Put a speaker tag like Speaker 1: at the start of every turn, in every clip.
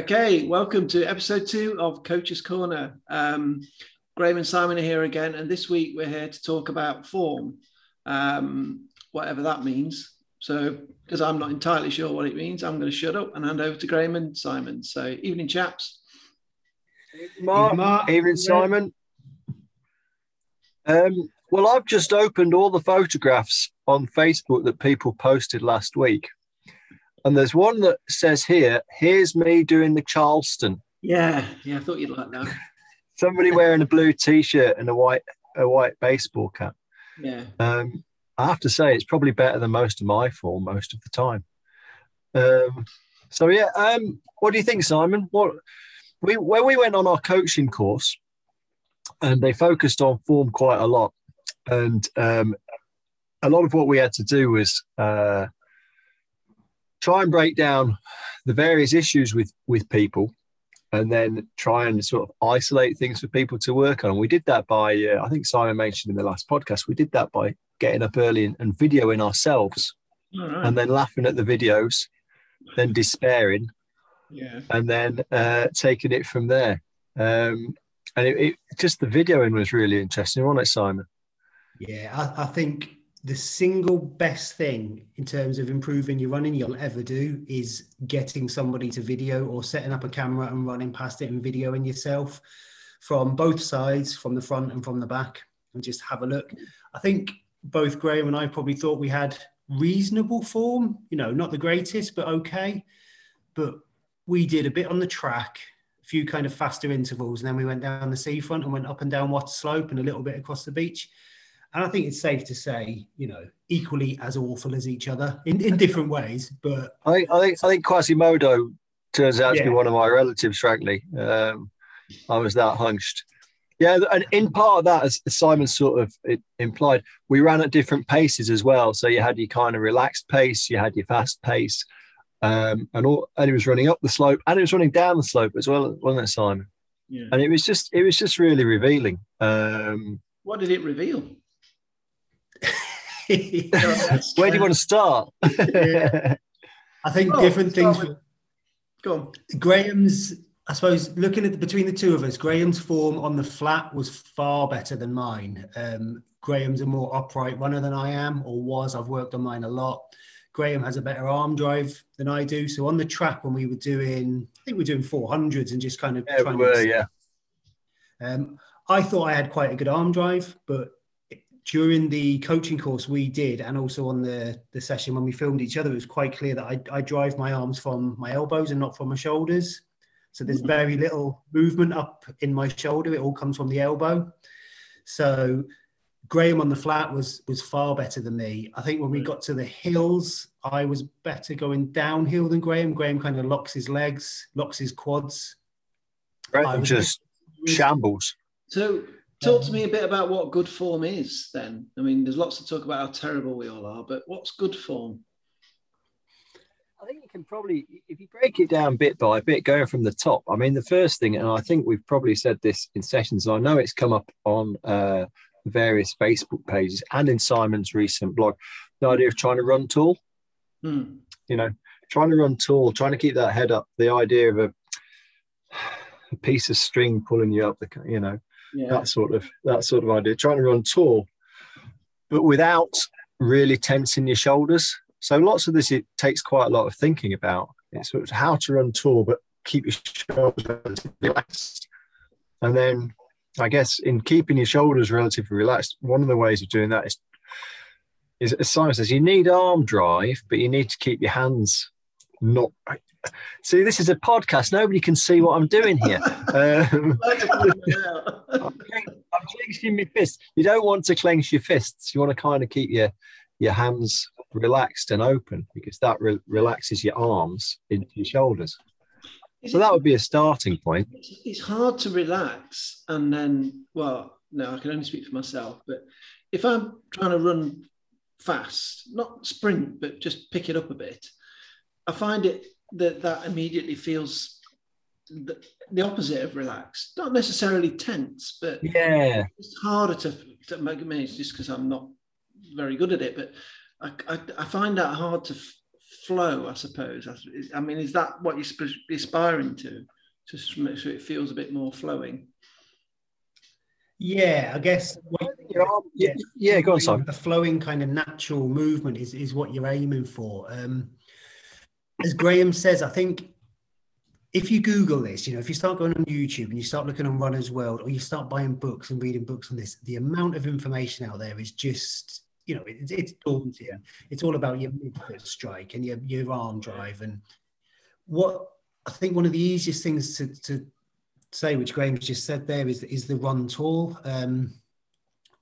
Speaker 1: Okay, welcome to episode two of Coach's Corner. Um, Graham and Simon are here again, and this week we're here to talk about form, um, whatever that means. So, because I'm not entirely sure what it means, I'm going to shut up and hand over to Graham and Simon. So, evening, chaps.
Speaker 2: Mark,
Speaker 3: Mark.
Speaker 2: evening, Simon. Um, well, I've just opened all the photographs on Facebook that people posted last week. And there's one that says here, here's me doing the Charleston.
Speaker 1: Yeah, yeah, I thought you'd like that.
Speaker 2: Somebody wearing a blue t-shirt and a white a white baseball cap.
Speaker 1: Yeah,
Speaker 2: Um, I have to say it's probably better than most of my form most of the time. Um, so yeah, um, what do you think, Simon? What we when we went on our coaching course, and they focused on form quite a lot, and um, a lot of what we had to do was uh, try and break down the various issues with with people and then try and sort of isolate things for people to work on. We did that by, uh, I think Simon mentioned in the last podcast, we did that by getting up early and, and videoing ourselves
Speaker 1: all right.
Speaker 2: and then laughing at the videos, then despairing,
Speaker 1: yeah,
Speaker 2: and then uh, taking it from there. Um, and it, it, just the videoing was really interesting, wasn't it, Simon?
Speaker 3: Yeah, I, I think the single best thing in terms of improving your running you'll ever do is getting somebody to video or setting up a camera and running past it and videoing yourself from both sides, from the front and from the back, and just have a look. I think both Graham and I probably thought we had reasonable form, you know, not the greatest, but okay. But we did a bit on the track, a few kind of faster intervals, and then we went down the seafront and went up and down Water Slope and a little bit across the beach. And I think it's safe to say, you know, equally as awful as each other in, in different ways. But
Speaker 2: I think I think I think Quasimodo turns out to be one of my relatives. Frankly, um, I was that hunched. Yeah, and in part of that, as Simon sort of implied, we ran at different paces as well. So you had your kind of relaxed pace, you had your fast pace, um, and all, and he was running up the slope, and he was running down the slope as well, wasn't it, Simon?
Speaker 1: yeah.
Speaker 2: And it was just it was just really revealing. Um,
Speaker 1: What did it reveal?
Speaker 2: where do you want to start?
Speaker 3: Yeah. I think
Speaker 1: Oh,
Speaker 3: different things.
Speaker 1: with- Go on.
Speaker 3: Graham's, I suppose, looking at the, between the two of us, Graham's form on the flat was far better than mine. Um, Graham's a more upright runner than I am, or was. I've worked on mine a lot. Graham has a better arm drive than I do. So on the track, when we were doing, I think we were doing 400s and just kind of
Speaker 2: yeah, we
Speaker 3: trying
Speaker 2: were,
Speaker 3: to
Speaker 2: yeah.
Speaker 3: Um, I thought I had quite a good arm drive, but during the coaching course we did, and also on the, the session when we filmed each other, it was quite clear that I, I drive my arms from my elbows and not from my shoulders. So there's mm-hmm. very little movement up in my shoulder. It all comes from the elbow. So Graham on the flat was was far better than me. I think when we got to the hills, I was better going downhill than Graham. Graham kind of locks his legs, locks his quads. I
Speaker 2: Right,
Speaker 3: was-
Speaker 2: just shambles.
Speaker 1: So, talk to me a bit about what good form is. Then, I mean, there's lots to talk about how terrible we all are, but what's good form?
Speaker 2: I think you can probably, if you break it down bit by bit, going from the top. I mean, the first thing, and I think we've probably said this in sessions, and I know it's come up on uh, various Facebook pages and in Simon's recent blog, the idea of trying to run tall,
Speaker 1: Hmm.
Speaker 2: you know, trying to run tall, trying to keep that head up, the idea of a, a piece of string pulling you up, the, you know,
Speaker 1: Yeah.
Speaker 2: that sort of that sort of idea. Trying to run tall, but without really tensing your shoulders. So lots of this it takes quite a lot of thinking about. It's sort of how to run tall, but keep your shoulders relaxed. And then I guess in keeping your shoulders relatively relaxed, one of the ways of doing that is is as Simon says, you need arm drive, but you need to keep your hands not see this is a podcast nobody can see what i'm doing here um, I'm clenching my fists. You don't want to clench your fists. You want to kind of keep your your hands relaxed and open because that re- relaxes your arms into your shoulders.
Speaker 1: Is
Speaker 2: So
Speaker 1: it-
Speaker 2: that would be a starting point.
Speaker 1: it's hard to relax and then well no i can only speak for myself but if i'm trying to run fast not sprint but just pick it up a bit i find it that that immediately feels the, the opposite of relaxed not necessarily tense but
Speaker 2: Yeah,
Speaker 1: it's harder to, to make me it's just because i'm not very good at it but I, I, I find that hard to f- flow, I suppose. I mean, is that what you're aspiring to? Just to make sure it feels a bit more flowing.
Speaker 3: Yeah, I guess.
Speaker 2: yeah, yeah, go on, Simon.
Speaker 3: A flowing kind of natural movement is, is what you're aiming for. Um, as Graham says, I think if you Google this, you know, if you start going on YouTube and you start looking on Runner's World or you start buying books and reading books on this, the amount of information out there is just, you know, it's, it's daunting. It's all about your midfoot strike and your, your arm drive. And what I think one of the easiest things to, to say, which Graham just said there, is is the run tall. Um,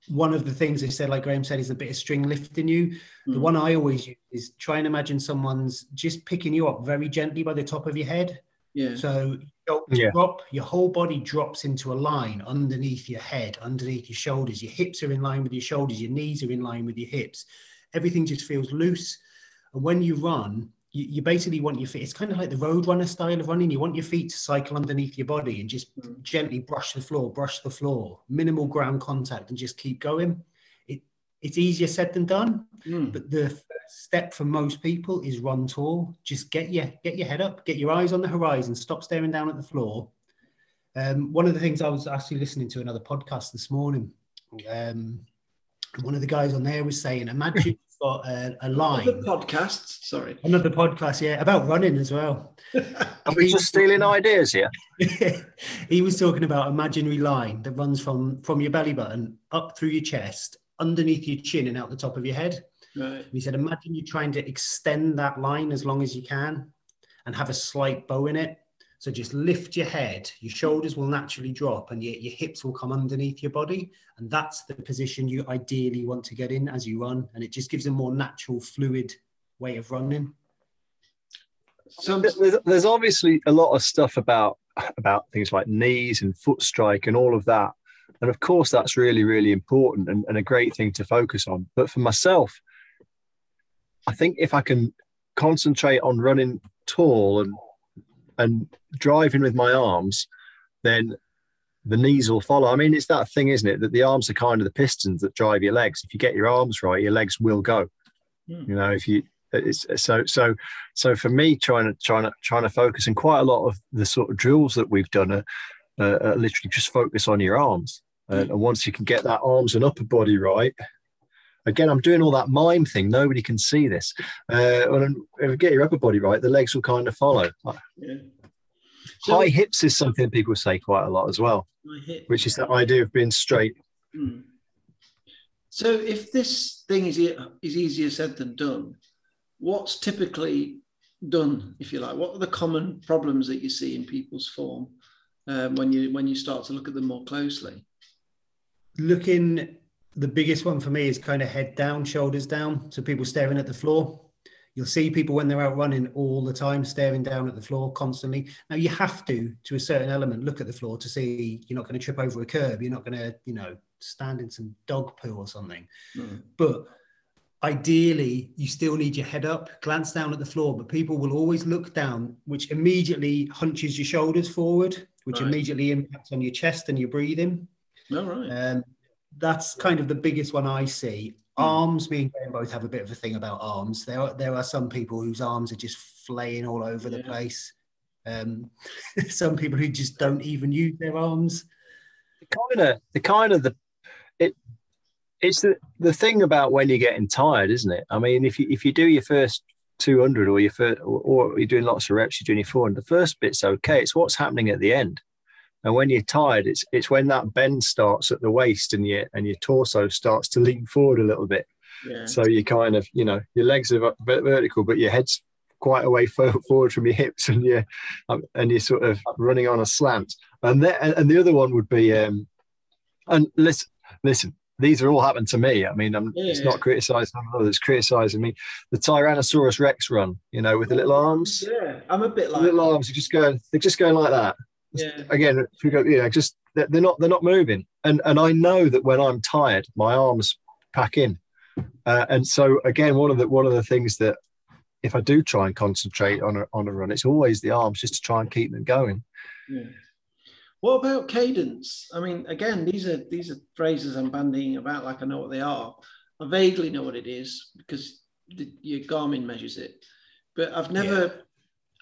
Speaker 3: one of the things they said, like Graham said, is a bit of string lifting you. Mm. The hmm. one I always use is try and imagine someone's just picking you up very gently by the top of your head.
Speaker 1: Yeah.
Speaker 3: So yeah. drop, your whole body drops into a line underneath your head, underneath your shoulders. Your hips are in line with your shoulders. Your knees are in line with your hips. Everything just feels loose. And when you run, you, you, basically want your feet. It's kind of like the road runner style of running. You want your feet to cycle underneath your body and just mm. gently brush the floor, brush the floor, minimal ground contact, and just keep going. It it's easier said than done, mm. but the first step for most people is run tall. Just get your get your head up, get your eyes on the horizon, stop staring down at the floor. Um, one of the things I was actually listening to another podcast this morning. Um, one of the guys on there was saying, imagine got a, a line.
Speaker 1: Another podcast, sorry.
Speaker 3: Another podcast, yeah, about running as well.
Speaker 2: Are we just stealing ideas here?
Speaker 3: he was talking about imaginary line that runs from from your belly button up through your chest, underneath your chin, and out the top of your head. Right. He said, imagine you trying to extend that line as long as you can, and have a slight bow in it. So just lift your head, your shoulders will naturally drop and your, your hips will come underneath your body. And that's the position you ideally want to get in as you run. And it just gives a more natural, fluid way of running.
Speaker 2: So there's, obviously a lot of stuff about about things like knees and foot strike and all of that. And of course, that's really, really important and, and a great thing to focus on. But for myself, I think if I can concentrate on running tall and and driving with my arms, then the knees will follow. I mean, it's that thing, isn't it? That the arms are kind of the pistons that drive your legs. If you get your arms right, your legs will go. Mm. You know, if you it's so so so for me trying to trying to trying to focus and quite a lot of the sort of drills that we've done are, uh, are literally just focus on your arms mm. and once you can get that arms and upper body right again i'm doing all that mime thing nobody can see this uh, when you get your upper body right the legs will kind of follow yeah. So, High hips is something people say quite a lot as well, which is the idea of being straight. Hmm.
Speaker 1: So, if this thing is is easier said than done, what's typically done, if you like? What are the common problems that you see in people's form um, when you when you start to look at them more closely?
Speaker 3: Looking, the biggest one for me is kind of head down, shoulders down, so people staring at the floor. You'll see people when they're out running all the time, staring down at the floor constantly. Now you have to, to a certain element, look at the floor to see you're not going to trip over a curb. You're not going to, you know, stand in some dog poo or something. Mm. But ideally, you still need your head up, glance down at the floor. But people will always look down, which immediately hunches your shoulders forward, which right. immediately impacts on your chest and your breathing.
Speaker 1: All right. Um,
Speaker 3: that's kind of the biggest one I see. Hmm. Arms, me and Graham both have a bit of a thing about arms. There are, there are some people whose arms are just flaying all over yeah. the place. Um, some people who just don't even use their arms.
Speaker 2: The kind of the kind of the it it's the the thing about when you're getting tired, isn't it? I mean, if you if you do your first 200 or your first, or, or you're doing lots of reps, you're doing your 400. The first bit's okay. It's what's happening at the end. And when you're tired, it's it's when that bend starts at the waist and your and your torso starts to lean forward a little bit. Yeah. So you kind of, you know, your legs are vertical, but your head's quite a way forward from your hips, and you um, and you're sort of running on a slant. And then, and the other one would be, um, and listen, listen, these are all happened to me. I mean, I'm, yeah, it's not criticizing others, criticizing me. The Tyrannosaurus Rex run, you know, with the little arms.
Speaker 1: Yeah, I'm a bit like
Speaker 2: little arms. are just going, they're just going like that.
Speaker 1: Yeah.
Speaker 2: Again, if you go, you know, just they're not they're not moving, and and I know that when I'm tired, my arms pack in, uh, and so again, one of the one of the things that if I do try and concentrate on a on a run, it's always the arms just to try and keep them going.
Speaker 1: Yeah. What about cadence? I mean, again, these are these are phrases I'm bandying about like I know what they are. I vaguely know what it is because the, your Garmin measures it. but I've never. Yeah.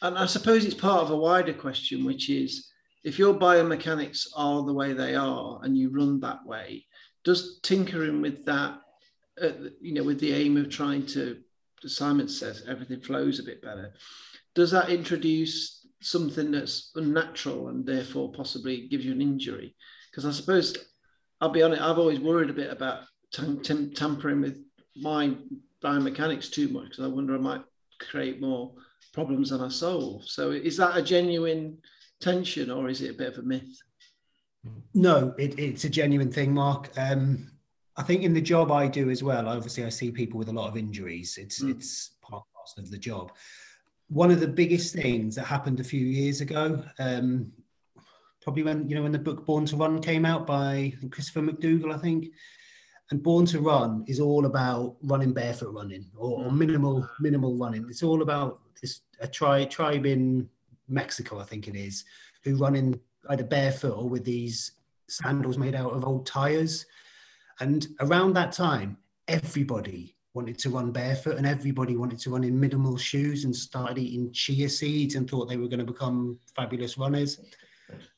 Speaker 1: And I suppose it's part of a wider question, which is if your biomechanics are the way they are and you run that way, does tinkering with that, uh, you know, with the aim of trying to, as Simon says, everything flows a bit better, does that introduce something that's unnatural and therefore possibly gives you an injury? Because I suppose, I'll be honest, I've always worried a bit about tam- tam- tampering with my biomechanics too much because I wonder I might create more problems than I solve. So is that a genuine tension or is it a bit of a myth?
Speaker 3: No, it, it's a genuine thing, Mark. Um, I think in the job I do as well, obviously I see people with a lot of injuries. It's mm. it's part of the job. One of the biggest things that happened a few years ago, um, probably when you know when the book Born to Run came out by Christopher McDougall, I think. And Born to Run is all about running barefoot running or, or minimal minimal running. It's all about this a tri- tribe in Mexico, I think it is, who run in either barefoot or with these sandals made out of old tires. And around that time, everybody wanted to run barefoot and everybody wanted to run in minimal shoes and started eating chia seeds and thought they were going to become fabulous runners.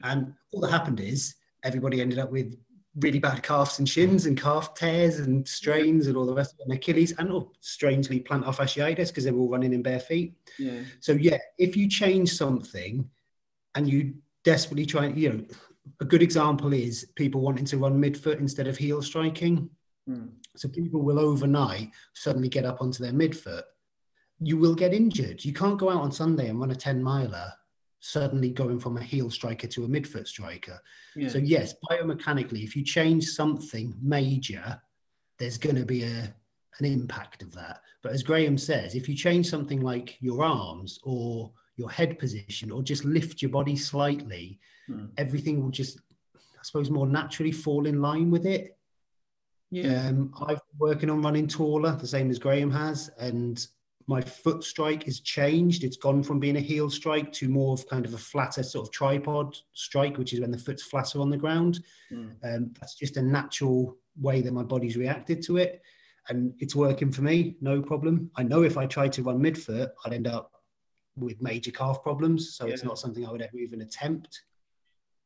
Speaker 3: And all that happened is everybody ended up with really bad calves and shins and calf tears and strains and all the rest of it, and Achilles and oh, strangely plantar fasciitis because they were all running in bare feet.
Speaker 1: Yeah.
Speaker 3: So yeah, if you change something and you desperately try, you know, a good example is people wanting to run midfoot instead of heel striking.
Speaker 1: Mm.
Speaker 3: So people will overnight suddenly get up onto their midfoot. You will get injured. You can't go out on Sunday and run a 10 miler suddenly going from a heel striker to a midfoot striker. Yeah. So yes, biomechanically, if you change something major, there's going to be a an impact of that. But as Graham says, if you change something like your arms or your head position or just lift your body slightly, mm. everything will just, I suppose, more naturally fall in line with it.
Speaker 1: Yeah.
Speaker 3: Um, I've been working on running taller, the same as Graham has, and my foot strike is changed. It's gone from being a heel strike to more of kind of a flatter sort of tripod strike, which is when the foot's flatter on the ground. Mm. Um, that's just a natural way that my body's reacted to it. And it's working for me, no problem. I know if I tried to run midfoot, I'd end up with major calf problems. So yeah. it's not something I would ever even attempt.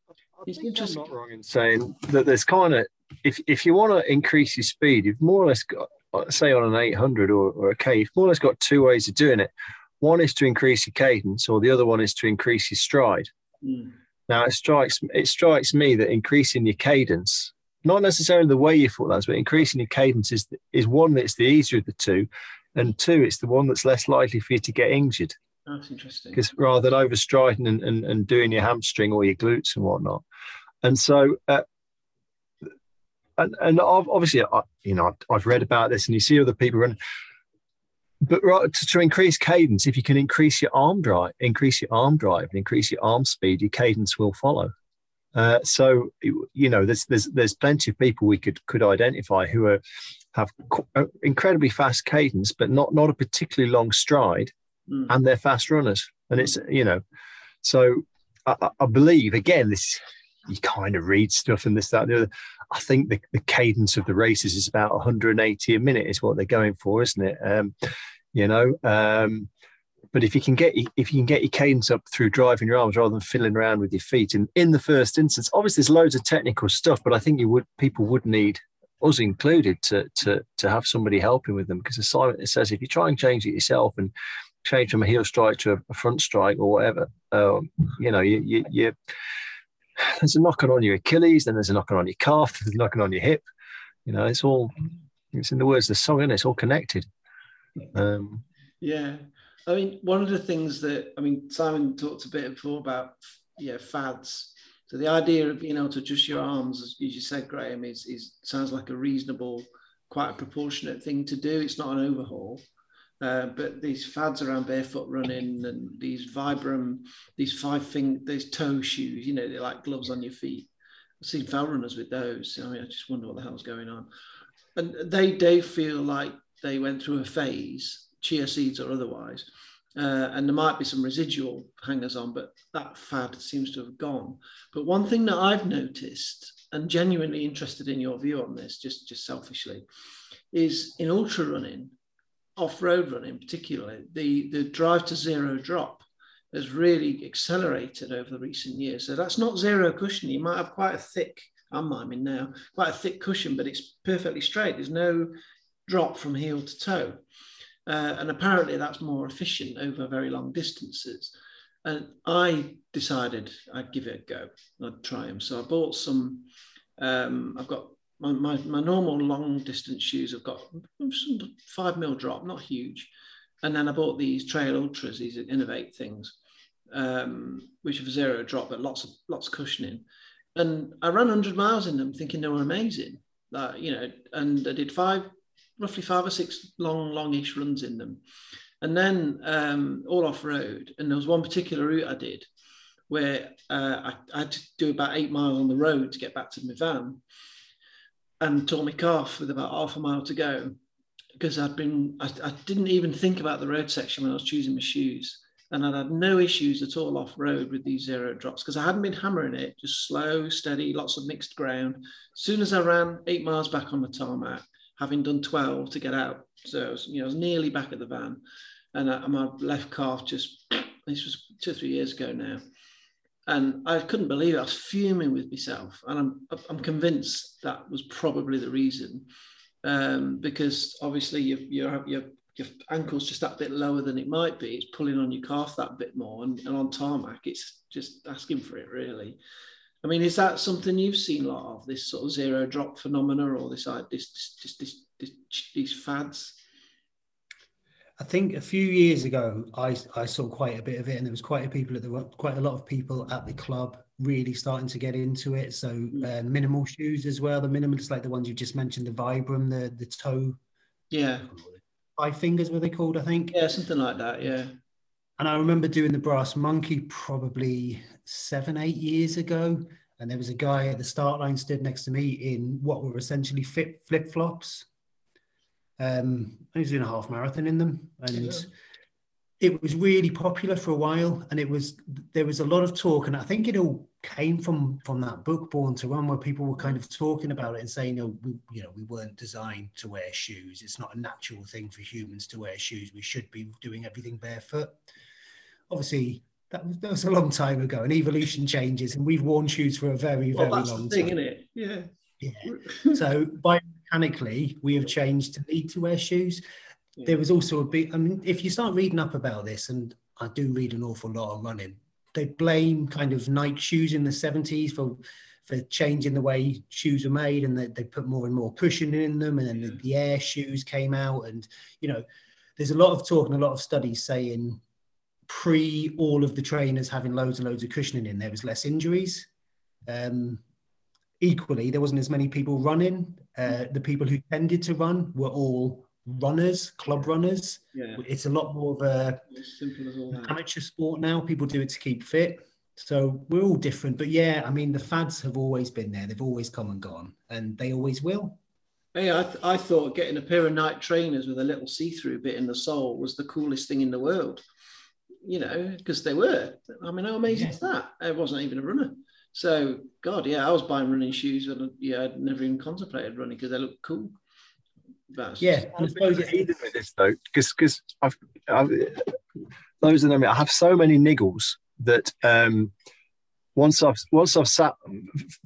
Speaker 2: I think I'm not wrong in saying that there's kind of if if you want to increase your speed, you've more or less got say on an 800 or, or a K, you've more or less got two ways of doing it. One is to increase your cadence, or the other one is to increase your stride.
Speaker 1: Mm.
Speaker 2: Now it strikes it strikes me that increasing your cadence, not necessarily the way your foot lands, but increasing your cadence is is one that's the easier of the two, and two, it's the one that's less likely for you to get injured.
Speaker 1: That's interesting.
Speaker 2: Because rather than overstriding and, and, and doing your hamstring or your glutes and whatnot, and so uh, and, and obviously, I, you know, I've, I've, read about this, and you see other people run. But right, to, to, increase cadence, if you can increase your arm drive, increase your arm drive, and increase your arm speed, your cadence will follow. Uh, so you know, there's there's there's plenty of people we could could identify who are have uh, incredibly fast cadence, but not not a particularly long stride, mm. and they're fast runners. And it's you know, so I, I believe again this you kind of read stuff and this that and the other. I think the, the cadence of the races is about 180 a minute is what they're going for, isn't it? Um, you know, um, but if you can get if you can get your cadence up through driving your arms rather than fiddling around with your feet, and in the first instance, obviously there's loads of technical stuff, but I think you would people would need us included to to to have somebody helping with them because the Simon says if you try and change it yourself and change from a heel strike to a front strike or whatever, um, you know, you, you, you there's a knocking on your Achilles, then there's a knocking on your calf, there's a knocking on your hip. You know, it's all it's in the words of the song, and it? it's all connected. Um,
Speaker 1: yeah, I mean, one of the things that I mean, Simon talked a bit before about yeah fads. So the idea of being able to adjust your arms, as you said, Graham, is is sounds like a reasonable, quite a proportionate thing to do. It's not an overhaul. Uh, but these fads around barefoot running and these Vibram, these five finger, these toe shoes, you know, they're like gloves on your feet. I've seen fell runners with those. I mean, I just wonder what the hell's going on. And they they feel like they went through a phase, chia seeds or otherwise, uh, and there might be some residual hangers on, but that fad seems to have gone. But one thing that I've noticed, and genuinely interested in your view on this, just just selfishly, is in ultra running off-road running, particularly the the drive to zero drop has really accelerated over the recent years. So that's not zero cushion. You might have quite a thick, I'm miming now, quite a thick cushion, but it's perfectly straight. There's no drop from heel to toe. Uh, and apparently that's more efficient over very long distances. And I decided I'd give it a go. I'd try them. So I bought some, um, I've got my, my, my normal long distance shoes. I've got some five mil drop, not huge. And then I bought these Trail Ultras, these Inov-8 things, um, which have zero drop, but lots of lots of cushioning. And I ran 100 miles in them thinking they were amazing. You know, and I did five, roughly five or six long, longish runs in them and then um, all off road. And there was one particular route I did where uh, I, I, had to do about eight miles on the road to get back to my van and tore my calf with about half a mile to go because I'd been, I, I didn't even think about the road section when I was choosing my shoes. And I'd had no issues at all off road with these zero drops because I hadn't been hammering it, just slow, steady, lots of mixed ground. As soon as I ran eight miles back on the tarmac, having done 12 to get out. So I was, you know, I was nearly back at the van and I, my left calf just this was two or three years ago now and I couldn't believe it. I was fuming with myself, and I'm I'm convinced that was probably the reason, um, because obviously your your your your ankle's just that bit lower than it might be. It's pulling on your calf that bit more, and, and on tarmac, it's just asking for it really. I mean, is that something you've seen a lot of this sort of zero drop phenomena, or this this this, this, this these fads?
Speaker 3: I think a few years ago, I, I saw quite a bit of it, and there was quite a people at the quite a lot of people at the club really starting to get into it. So mm. uh, minimal shoes as well, the minimalist like the ones you just mentioned, the Vibram, the the toe,
Speaker 1: yeah,
Speaker 3: five fingers were they called? I think.
Speaker 1: Yeah, something like that. Yeah.
Speaker 3: And I remember doing the brass monkey probably seven, eight years ago. And there was a guy at the start line stood next to me in what were essentially flip flip flops um, I was doing a half marathon in them, and yeah. it was really popular for a while. And it was there was a lot of talk, and I think it all came from from that book, Born to Run, where people were kind of talking about it and saying, "No, we, you know, we weren't designed to wear shoes. It's not a natural thing for humans to wear shoes. We should be doing everything barefoot." Obviously, that was, that was a long time ago, and evolution changes, and we've worn shoes for a very, well, very long
Speaker 1: thing,
Speaker 3: time.
Speaker 1: Isn't it? Yeah.
Speaker 3: Yeah. so by mechanically we have changed to need to wear shoes. Yeah. There was also a big, I mean, if you start reading up about this, and I do read an awful lot on running, they blame kind of Nike shoes in the 70s for for changing the way shoes were made and they, they put more and more cushioning in them and then yeah. the, the air shoes came out and you know there's a lot of talk and a lot of studies saying pre all of the trainers having loads and loads of cushioning in there was less injuries um, equally, there wasn't as many people running. Uh, the people who tended to run were all runners, club runners. Yeah. It's a lot more of a amateur sport now. People do it to keep fit. So we're all different. But yeah, I mean, the fads have always been there. They've always come and gone, and they always will.
Speaker 1: Hey, I, th- I thought getting a pair of Nike trainers with a little see-through bit in the sole was the coolest thing in the world. You know, because they were. I mean, how amazing yeah. is that? I wasn't even a runner. So, God, yeah, I was buying running shoes and yeah, I'd never even contemplated running because they look cool.
Speaker 3: That's yeah,
Speaker 2: I suppose it's easy with this though, because because I've, I've those of them I have so many niggles that um, once I've once I've sat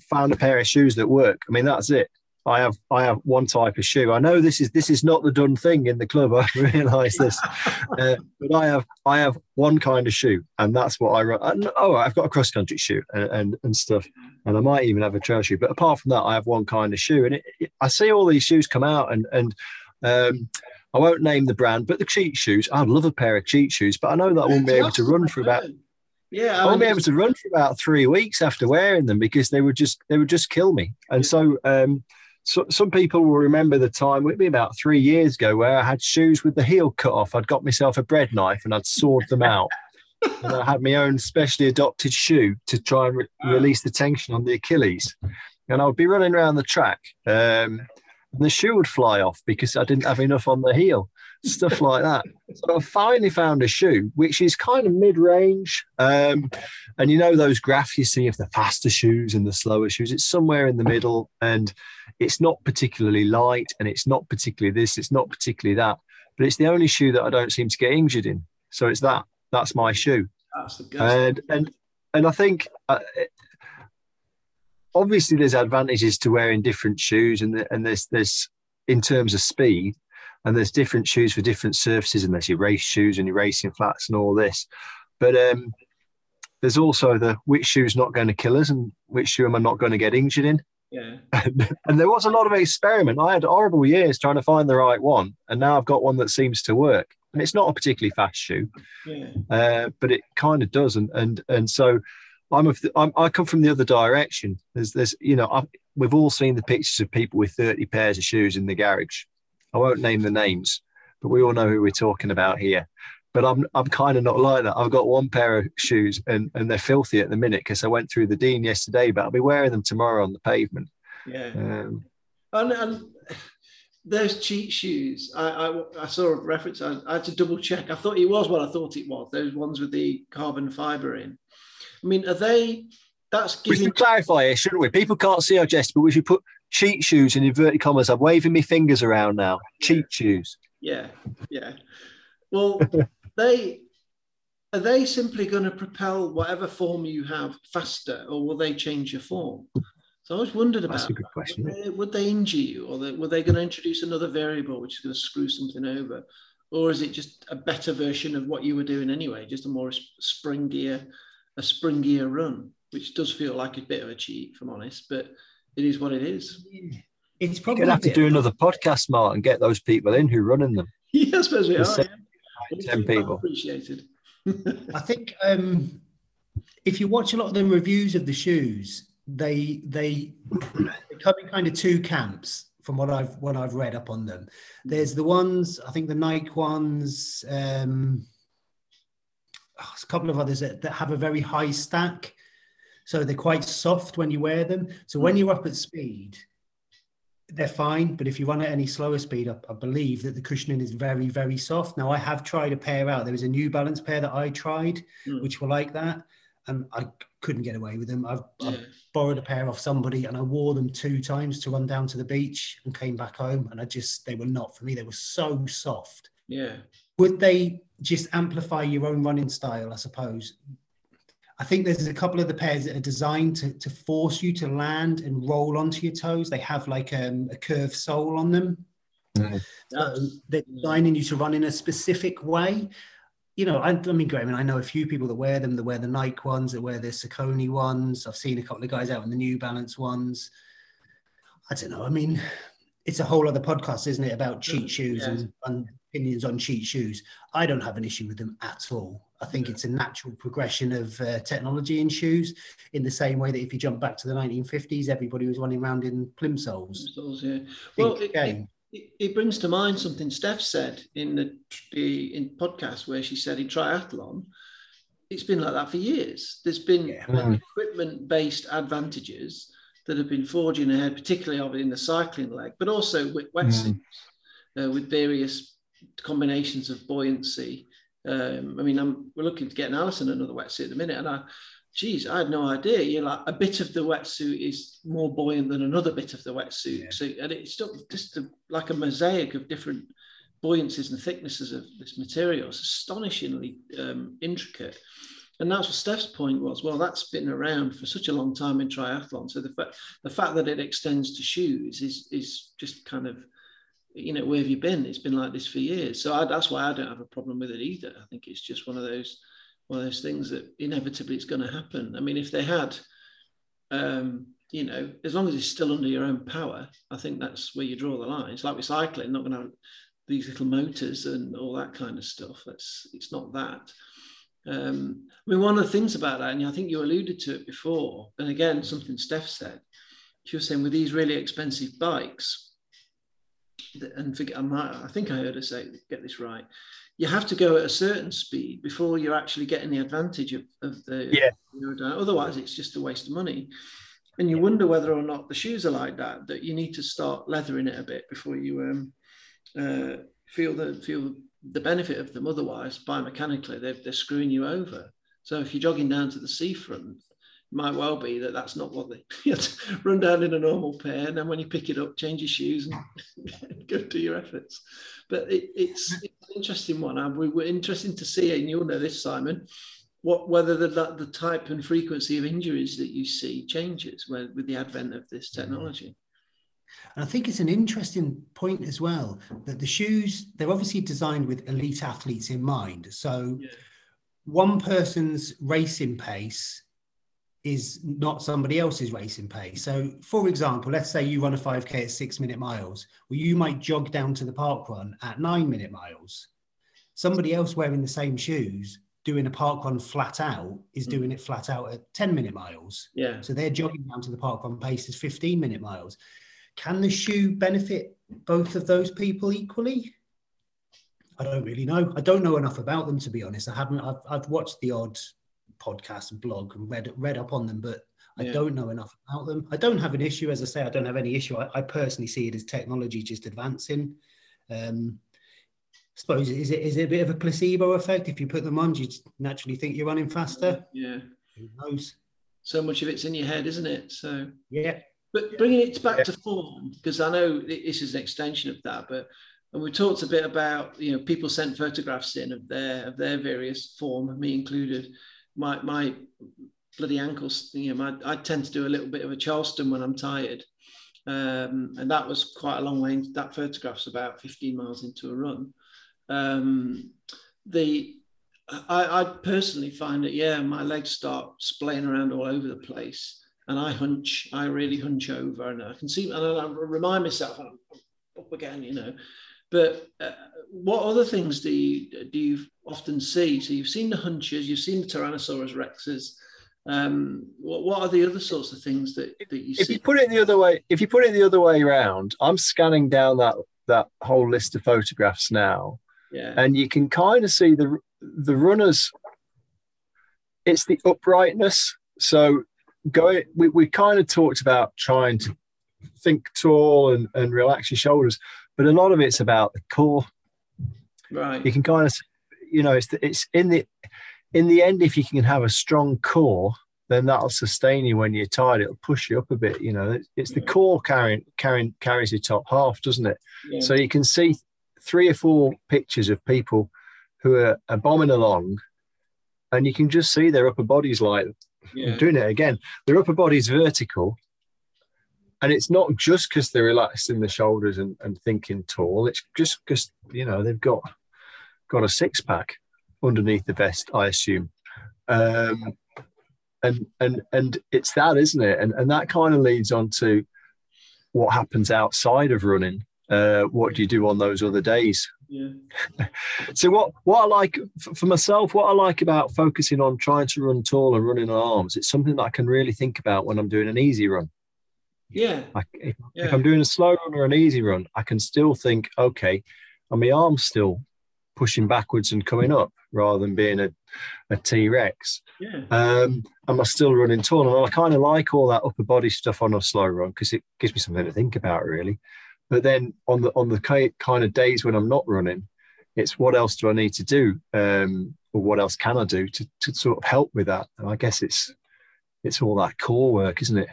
Speaker 2: found a pair of shoes that work, I mean that's it. I have I have one type of shoe. I know this is this is not the done thing in the club. I realise this, uh, but I have I have one kind of shoe, and that's what I run. And, oh, I've got a cross country shoe and, and, and stuff, and I might even have a trail shoe. But apart from that, I have one kind of shoe, and it, it, I see all these shoes come out, and and um, I won't name the brand, but the cheat shoes. I'd love a pair of cheat shoes, but I know that I won't be able to run for about. Yeah, I, won't be able to run for about three weeks after wearing them because they would just they would just kill me. And so um, so, some people will remember the time, it'd be about three years ago, where I had shoes with the heel cut off. I'd got myself a bread knife and I'd sawed them out. and I had my own specially adopted shoe to try and re- release the tension on the Achilles. And I would be running around the track, um, and the shoe would fly off because I didn't have enough on the heel, stuff like that. So I finally found a shoe which is kind of mid-range, um, and you know those graphs you see of the faster shoes and the slower shoes. It's somewhere in the middle, and it's not particularly light and it's not particularly this, it's not particularly that. but it's the only shoe that I don't seem to get injured in. So it's that. That's my shoe.
Speaker 1: That's.
Speaker 2: And and and I think uh, obviously there's advantages to wearing different shoes, and the, and there's there's in terms of speed, and there's different shoes for different surfaces, and there's your race shoes and your racing flats and all this. But um, there's also the which shoe's not going to kill us and which shoe am I not going to get injured in.
Speaker 1: Yeah.
Speaker 2: And, there was a lot of experiment. I had horrible years trying to find the right one, and now I've got one that seems to work. And it's not a particularly fast shoe,
Speaker 1: Yeah.
Speaker 2: uh, but it kind of does. And and and so I'm, of the, I'm I come from the other direction. There's there's you know I've, we've all seen the pictures of people with 30 pairs of shoes in the garage. I won't name the names, but we all know who we're talking about here. But I'm I'm kind of not like that. I've got one pair of shoes and and they're filthy at the minute because I went through the Dean yesterday, but I'll be wearing them tomorrow on the pavement.
Speaker 1: Yeah.
Speaker 2: Um,
Speaker 1: And, and those cheat shoes, I, I, I saw a reference. I, I had to double check. I thought it was what I thought it was. Those ones with the carbon fiber in. I mean, are they? That's
Speaker 2: we should clarify here, shouldn't we? People can't see our gesture, but we should put cheat shoes in inverted commas. I'm waving my fingers around now. Cheat shoes.
Speaker 1: Yeah, yeah. Well, they are they simply going to propel whatever form you have faster, or will they change your form? So I always wondered about.
Speaker 2: That's a good question.
Speaker 1: Would they, would they injure you, or they, were they going to introduce another variable which is going to screw something over, or is it just a better version of what you were doing anyway, just a more springier, a springier run, which does feel like a bit of a cheat, if I'm honest, but it is what it is.
Speaker 3: It's
Speaker 2: You're
Speaker 3: probably
Speaker 2: gonna have to do another podcast, Mark, and get those people in who are running them.
Speaker 1: yeah, I suppose we are. Yeah.
Speaker 2: Seven,
Speaker 1: Well,
Speaker 2: Ten
Speaker 1: feedback
Speaker 2: people.
Speaker 1: appreciated.
Speaker 3: I think um, if you watch a lot of the reviews of the shoes, they they they come in kind of two camps from what I've what I've read up on them. There's the ones I think the Nike ones, um, oh, a couple of others that, that have a very high stack, so they're quite soft when you wear them. So when you're up at speed, they're fine. But if you run at any slower speed, I, I believe that the cushioning is very very soft. Now I have tried a pair out. There was a New Balance pair that I tried
Speaker 1: Mm.
Speaker 3: which were like that. And I couldn't get away with them. I've,
Speaker 1: Yeah.
Speaker 3: I've borrowed a pair off somebody and I wore them two times to run down to the beach and came back home. And I just, they were not for me. They were so soft.
Speaker 1: Yeah.
Speaker 3: Would they just amplify your own running style? I suppose. I think there's a couple of the pairs that are designed to, to force you to land and roll onto your toes. They have like um, a curved sole on them. So
Speaker 1: That's,
Speaker 3: they're designing you to run in a specific way. You know, I, I mean, Graham, I know a few people that wear them. That wear the Nike ones, that wear the Saucony ones. I've seen a couple of guys out in the New Balance ones. I don't know. I mean, it's a whole other podcast, isn't it, about cheat shoes
Speaker 1: Yeah.
Speaker 3: and, and opinions on cheat shoes. I don't have an issue with them at all. I think it's a natural progression of uh, technology in shoes, in the same way that if you jump back to the 1950s, everybody was running around in plimsolls.
Speaker 1: Souls, yeah. Well, it, it, it, it brings to mind something Steph said in the, the in podcast where she said in triathlon, it's been like that for years. There's been
Speaker 3: Yeah.
Speaker 2: Mm.
Speaker 1: equipment-based advantages that have been forging ahead, particularly of it in the cycling leg, but also with wetsuits, uh, with various combinations of buoyancy. Um, I mean, I'm, we're looking to get an Allison another wetsuit at the minute, and I, geez, I had no idea. You're like a bit of the wetsuit is more buoyant than another bit of the wetsuit.
Speaker 3: Yeah.
Speaker 1: So, and it's still just a, like a mosaic of different buoyancies and thicknesses of this material. It's astonishingly um, intricate. And that's what Steph's point was. Well, that's been around for such a long time in triathlon. So the fact the fact that it extends to shoes is is just kind of, you know, where have you been? It's been like this for years. So I, that's why I don't have a problem with it either. I think it's just one of those one of those things that inevitably it's going to happen. I mean, if they had, um, you know, as long as it's still under your own power, I think that's where you draw the line. It's like recycling, not going to have these little motors and all that kind of stuff. That's it's not that. Um, I mean, one of the things about that, and I think you alluded to it before, and again, something Steph said, she was saying with these really expensive bikes, and forget, I, might, I think I heard her say, get this right, you have to go at a certain speed before you're actually getting the advantage of, of the
Speaker 2: Yeah.
Speaker 1: aerodynamic. Otherwise, it's just a waste of money. And you wonder whether or not the shoes are like that, that you need to start leathering it a bit before you um, uh, feel the feel the benefit of them. Otherwise, biomechanically, they're, they're screwing you over. So if you're jogging down to the seafront, might well be that that's not what they you to run down in a normal pair, and then when you pick it up, change your shoes and go do your efforts. But it, it's, it's, an interesting one. And we were interesting to see, and you'll know this, Simon, what whether the, the type and frequency of injuries that you see changes with, with the advent of this mm-hmm. technology.
Speaker 3: And I think it's an interesting point as well that the shoes, they're obviously designed with elite athletes in mind. So yeah. one person's racing pace is not somebody else's racing pace. So, for example, let's say you run a 5K at six minute miles, well, you might jog down to the park run at nine minute miles. Somebody else wearing the same shoes doing a park run flat out is mm. doing it flat out at 10 minute miles.
Speaker 1: Yeah.
Speaker 3: So they're jogging down to the park run pace is 15 minute miles. Can the shoe benefit both of those people equally? I don't really know. I don't know enough about them to be honest. I haven't. I've, I've watched the odd podcast and blog and read read up on them, but I yeah. don't know enough about them. I don't have an issue, as I say. I don't have any issue. I, I personally see it as technology just advancing. Um, I suppose is it is it a bit of a placebo effect? If you put them on, do you naturally think you're running faster?
Speaker 1: Yeah.
Speaker 3: Who knows?
Speaker 1: So much of it's in your head, isn't it? So
Speaker 3: yeah.
Speaker 1: But bringing it back to form, because I know this is an extension of that, but and we talked a bit about you know people sent photographs in of their of their various form, me included. My my bloody ankles, you know, my, I tend to do a little bit of a Charleston when I'm tired. Um, and that was quite a long way. That photograph's about 15 miles into a run. Um, the I, I, personally find that yeah, my legs start splaying around all over the place and I hunch, I really hunch over, and I can see, and I remind myself, I'm up again, you know. But uh, what other things do you do you often see? So you've seen the hunches, you've seen the Tyrannosaurus rexes. Um, what, what are the other sorts of things that, that you
Speaker 2: if
Speaker 1: see?
Speaker 2: you put it the other way, if you put it the other way around, I'm scanning down that that whole list of photographs now,
Speaker 1: yeah.
Speaker 2: and you can kind of see the the runners. It's the uprightness. So going we, we kind of talked about trying to think tall and, and relax your shoulders but a lot of it's about the core
Speaker 1: right
Speaker 2: you can kind of you know it's it's in the in the end if you can have a strong core then that'll sustain you when you're tired it'll push you up a bit you know it's the core carrying carrying carries your top half doesn't it yeah. so you can see three or four pictures of people who are, are bombing along and you can just see their upper bodies like yeah. Doing it again. Their upper body's vertical. And it's not just because they're relaxed in the shoulders and, and thinking tall. It's just because, you know, they've got got a six pack underneath the vest, I assume. Um, and and and it's that, isn't it? And and that kind of leads on to what happens outside of running. Uh, what do you do on those other days?
Speaker 1: Yeah.
Speaker 2: so what what I like for myself, what I like about focusing on trying to run tall and running on arms, it's something that I can really think about when I'm doing an easy run.
Speaker 1: Yeah.
Speaker 2: Like if, yeah. if I'm doing a slow run or an easy run, I can still think, okay, are my arms still pushing backwards and coming up rather than being a, a T-Rex?
Speaker 1: Yeah.
Speaker 2: Um, am I still running tall? And I kind of like all that upper body stuff on a slow run because it gives me something to think about really. But then on the on the kind of days when I'm not running, it's what else do I need to do, um, or what else can I do to, to sort of help with that? And I guess it's it's all that core work, isn't it?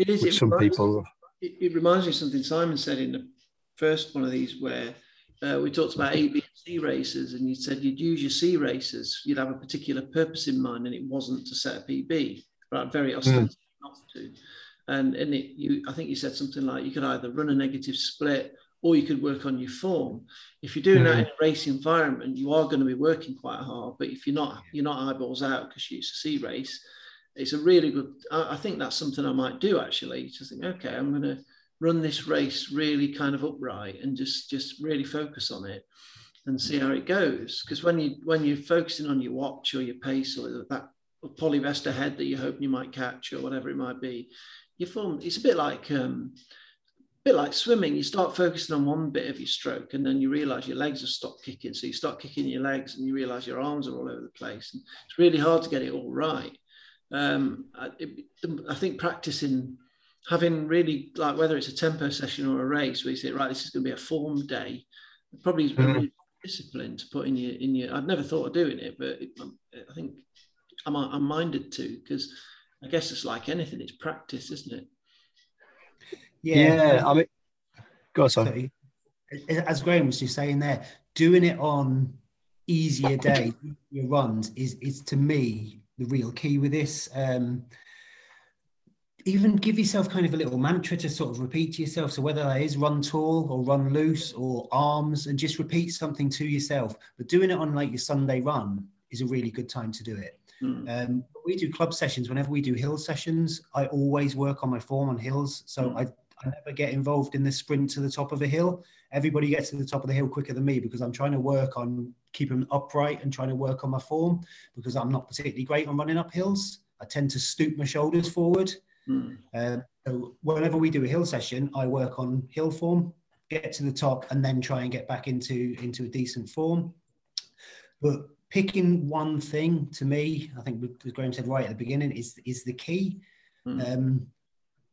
Speaker 1: It is.
Speaker 2: It some people.
Speaker 1: It, it, reminds me of something Simon said in the first one of these, where uh, we talked about A, B, and C races, and you said you'd use your C races, you'd have a particular purpose in mind, and it wasn't to set a PB, right? Very ostensibly mm. not to. And in it, you, I think you said something like you could either run a negative split or you could work on your form. If you're doing mm-hmm. that in a race environment, you are going to be working quite hard. But if you're not, you're not eyeballs out because you used to see race. It's a really good. I, I think that's something I might do actually. To think, okay, I'm going to run this race really kind of upright and just just really focus on it and see how it goes. Because when you when you're focusing on your watch or your pace or that polyvest ahead that you're hoping you might catch or whatever it might be, you form it's a bit like um, a bit like swimming. You start focusing on one bit of your stroke, and then you realise your legs have stopped kicking. So you start kicking your legs, and you realise your arms are all over the place. And it's really hard to get it all right. Um, I, it, I think practicing having really like whether it's a tempo session or a race where you say right this is going to be a form day probably is mm-hmm. really discipline to put in your in your i'd never thought of doing it but it, i think i'm, I'm minded to because I guess it's like anything; it's practice, isn't it?
Speaker 2: Yeah, yeah I mean, go on, sorry.
Speaker 3: As Graham was just saying there, doing it on easier days, your runs is is to me the real key with this. Um, even give yourself kind of a little mantra to sort of repeat to yourself. So whether that is run tall or run loose or arms, and just repeat something to yourself. But doing it on like your Sunday run is a really good time to do it. Mm. Um, we do club sessions. Whenever we do hill sessions, I always work on my form on hills. So mm. I, I never get involved in the sprint to the top of a hill. Everybody gets to the top of the hill quicker than me because I'm trying to work on keeping upright and trying to work on my form because I'm not particularly great on running up hills. I tend to stoop my shoulders forward. Mm. Uh, so whenever we do a hill session, I work on hill form, get to the top, and then try and get back into into a decent form. But picking one thing to me, I think as Graham said right at the beginning, is is the key. Mm. Um,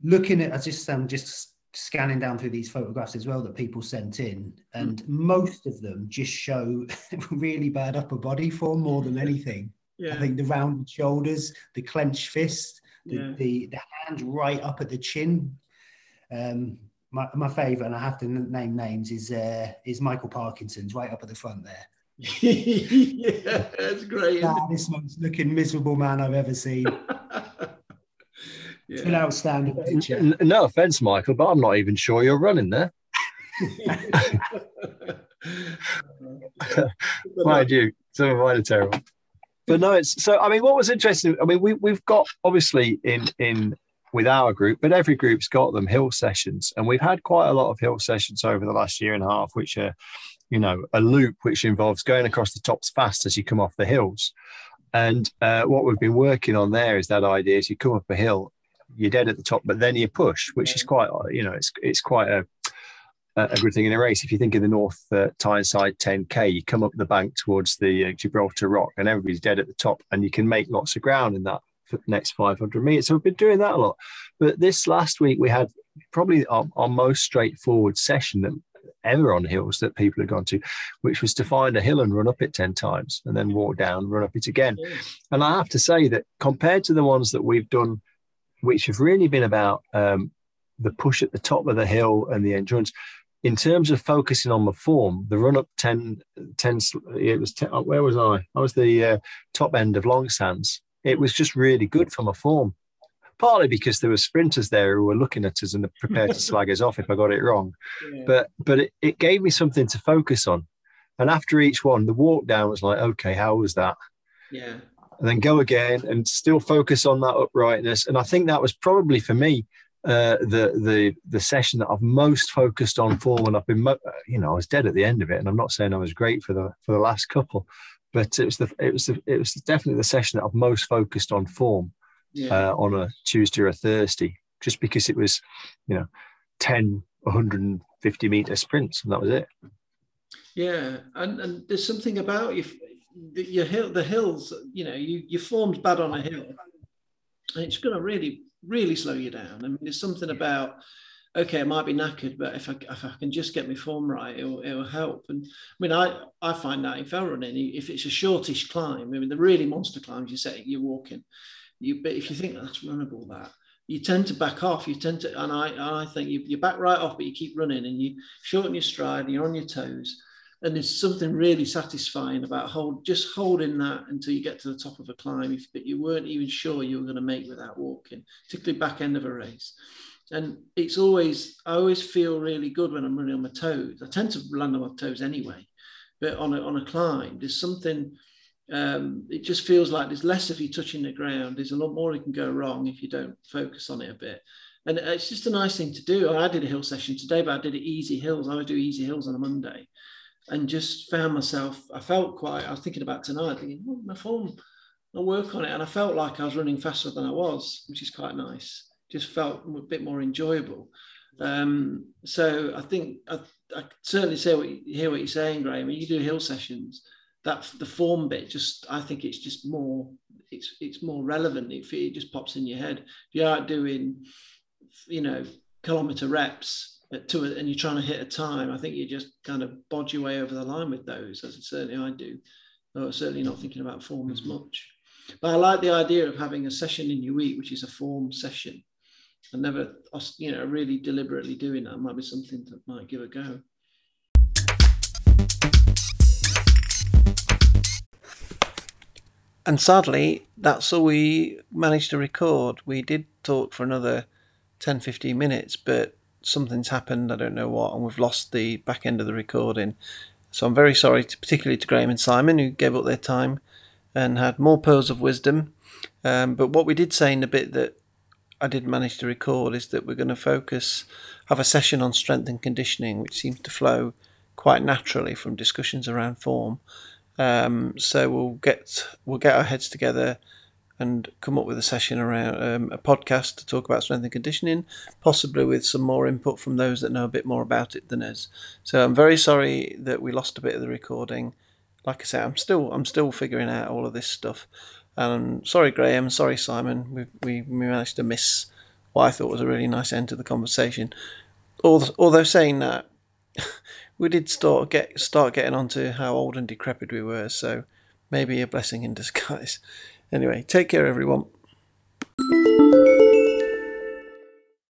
Speaker 3: looking at, I just I'm just scanning down through these photographs as well that people sent in, and mm. most of them just show really bad upper body form more than anything. Yeah. I think the rounded shoulders, the clenched fist, the, yeah. the, the hand right up at the chin. Um, my, my favourite, and I have to name names, is uh, is Michael Parkinson's right up at the front there.
Speaker 1: yeah, that's great.
Speaker 3: That is the most looking miserable man I've ever seen. yeah. It's an outstanding picture.
Speaker 2: No offense, Michael, but I'm not even sure you're running there. Mind you, some of mine are terrible. But no, it's so. I mean, what was interesting? I mean, we we've got obviously in in with our group, but every group's got them hill sessions, and we've had quite a lot of hill sessions over the last year and a half, which are you know, a loop which involves going across the tops fast as you come off the hills. And uh, what we've been working on there is that idea: is you come up a hill, you're dead at the top, but then you push, which is quite, you know, it's it's quite a a good thing in a race. If you think of the North uh, Tyneside 10K, you come up the bank towards the uh, Gibraltar Rock, and everybody's dead at the top, and you can make lots of ground in that for the next 500 meters. So we've been doing that a lot. But this last week, we had probably our, our most straightforward session that ever on hills that people had gone to, which was to find a hill and run up it 10 times and then walk down, run up it again. And I have to say that compared to the ones that we've done, which have really been about um, the push at the top of the hill and the endurance, in terms of focusing on the form, the run up 10, 10 it was 10, where was I? I was the uh, top end of long sands. It was just really good for my form partly because there were sprinters there who were looking at us and prepared to slag us off if I got it wrong. Yeah. But but it, it gave me something to focus on. And after each one, the walk down was like, okay, how was that?
Speaker 1: Yeah.
Speaker 2: And then go again and still focus on that uprightness. And I think that was probably for me uh, the the the session that I've most focused on form, and I've been, you know, I was dead at the end of it, and I'm not saying I was great for the for the last couple, but it was the it was the, it was definitely the session that I've most focused on form, yeah. uh, on a Tuesday or a Thursday, just because it was, you know, 10, 150 meter sprints, and that was it.
Speaker 1: Yeah, and, and there's something about you, your hill, the hills. You know, you you formed bad on a hill, and it's going to really, really slow you down. I mean, there's something about okay, I might be knackered, but if I, if I can just get my form right, it will, it will help. And I mean, I, I find that in fell running, if it's a shortish climb, I mean, the really monster climbs you set, you're walking, you but if you think that's runnable, that you tend to back off. You tend to, and I, and I think you, you back right off, but you keep running and you shorten your stride and you're on your toes. And there's something really satisfying about hold, just holding that until you get to the top of a climb, if, but you weren't even sure you were going to make without walking, particularly back end of a race. And it's always, I always feel really good when I'm running on my toes. I tend to land on my toes anyway, but on a, on a climb, there's something um, it just feels like there's less of you touching the ground. There's a lot more that can go wrong if you don't focus on it a bit. And it's just a nice thing to do. I did a hill session today, but I did it easy hills. I would do easy hills on a Monday and just found myself, I felt quite, I was thinking about tonight, thinking, oh, my form, I'll work on it. And I felt like I was running faster than I was, which is quite nice. Just felt a bit more enjoyable. Um, so I think I, I certainly say what hear what you're saying, Graham. You do hill sessions, that the form bit just I think it's just more it's it's more relevant if it just pops in your head. If you are doing you know kilometer reps at two and you're trying to hit a time, I think you just kind of bodge your way over the line with those. As certainly I do. I'm certainly not thinking about form as mm-hmm. much. But I like the idea of having a session in your week, which is a form session. I never, you know, really deliberately doing that might be something that might give a go. And sadly, that's all we managed to record. We did talk for another 10 15 minutes, but something's happened. I don't know what, and we've lost the back end of the recording. So I'm very sorry, to, particularly to Graham and Simon, who gave up their time and had more pearls of wisdom. Um, but what we did say in the bit that I did manage to record is that we're going to focus, have a session on strength and conditioning, which seems to flow quite naturally from discussions around form. Um, so we'll get we'll get our heads together and come up with a session around um, a podcast to talk about strength and conditioning, possibly with some more input from those that know a bit more about it than us. So I'm very sorry that we lost a bit of the recording. Like I say, I'm still I'm still figuring out all of this stuff. And sorry, Graham. Sorry, Simon. We, we, we managed to miss what I thought was a really nice end to the conversation. Although saying that, we did start get start getting onto how old and decrepit we were. So maybe a blessing in disguise. Anyway, take care, everyone.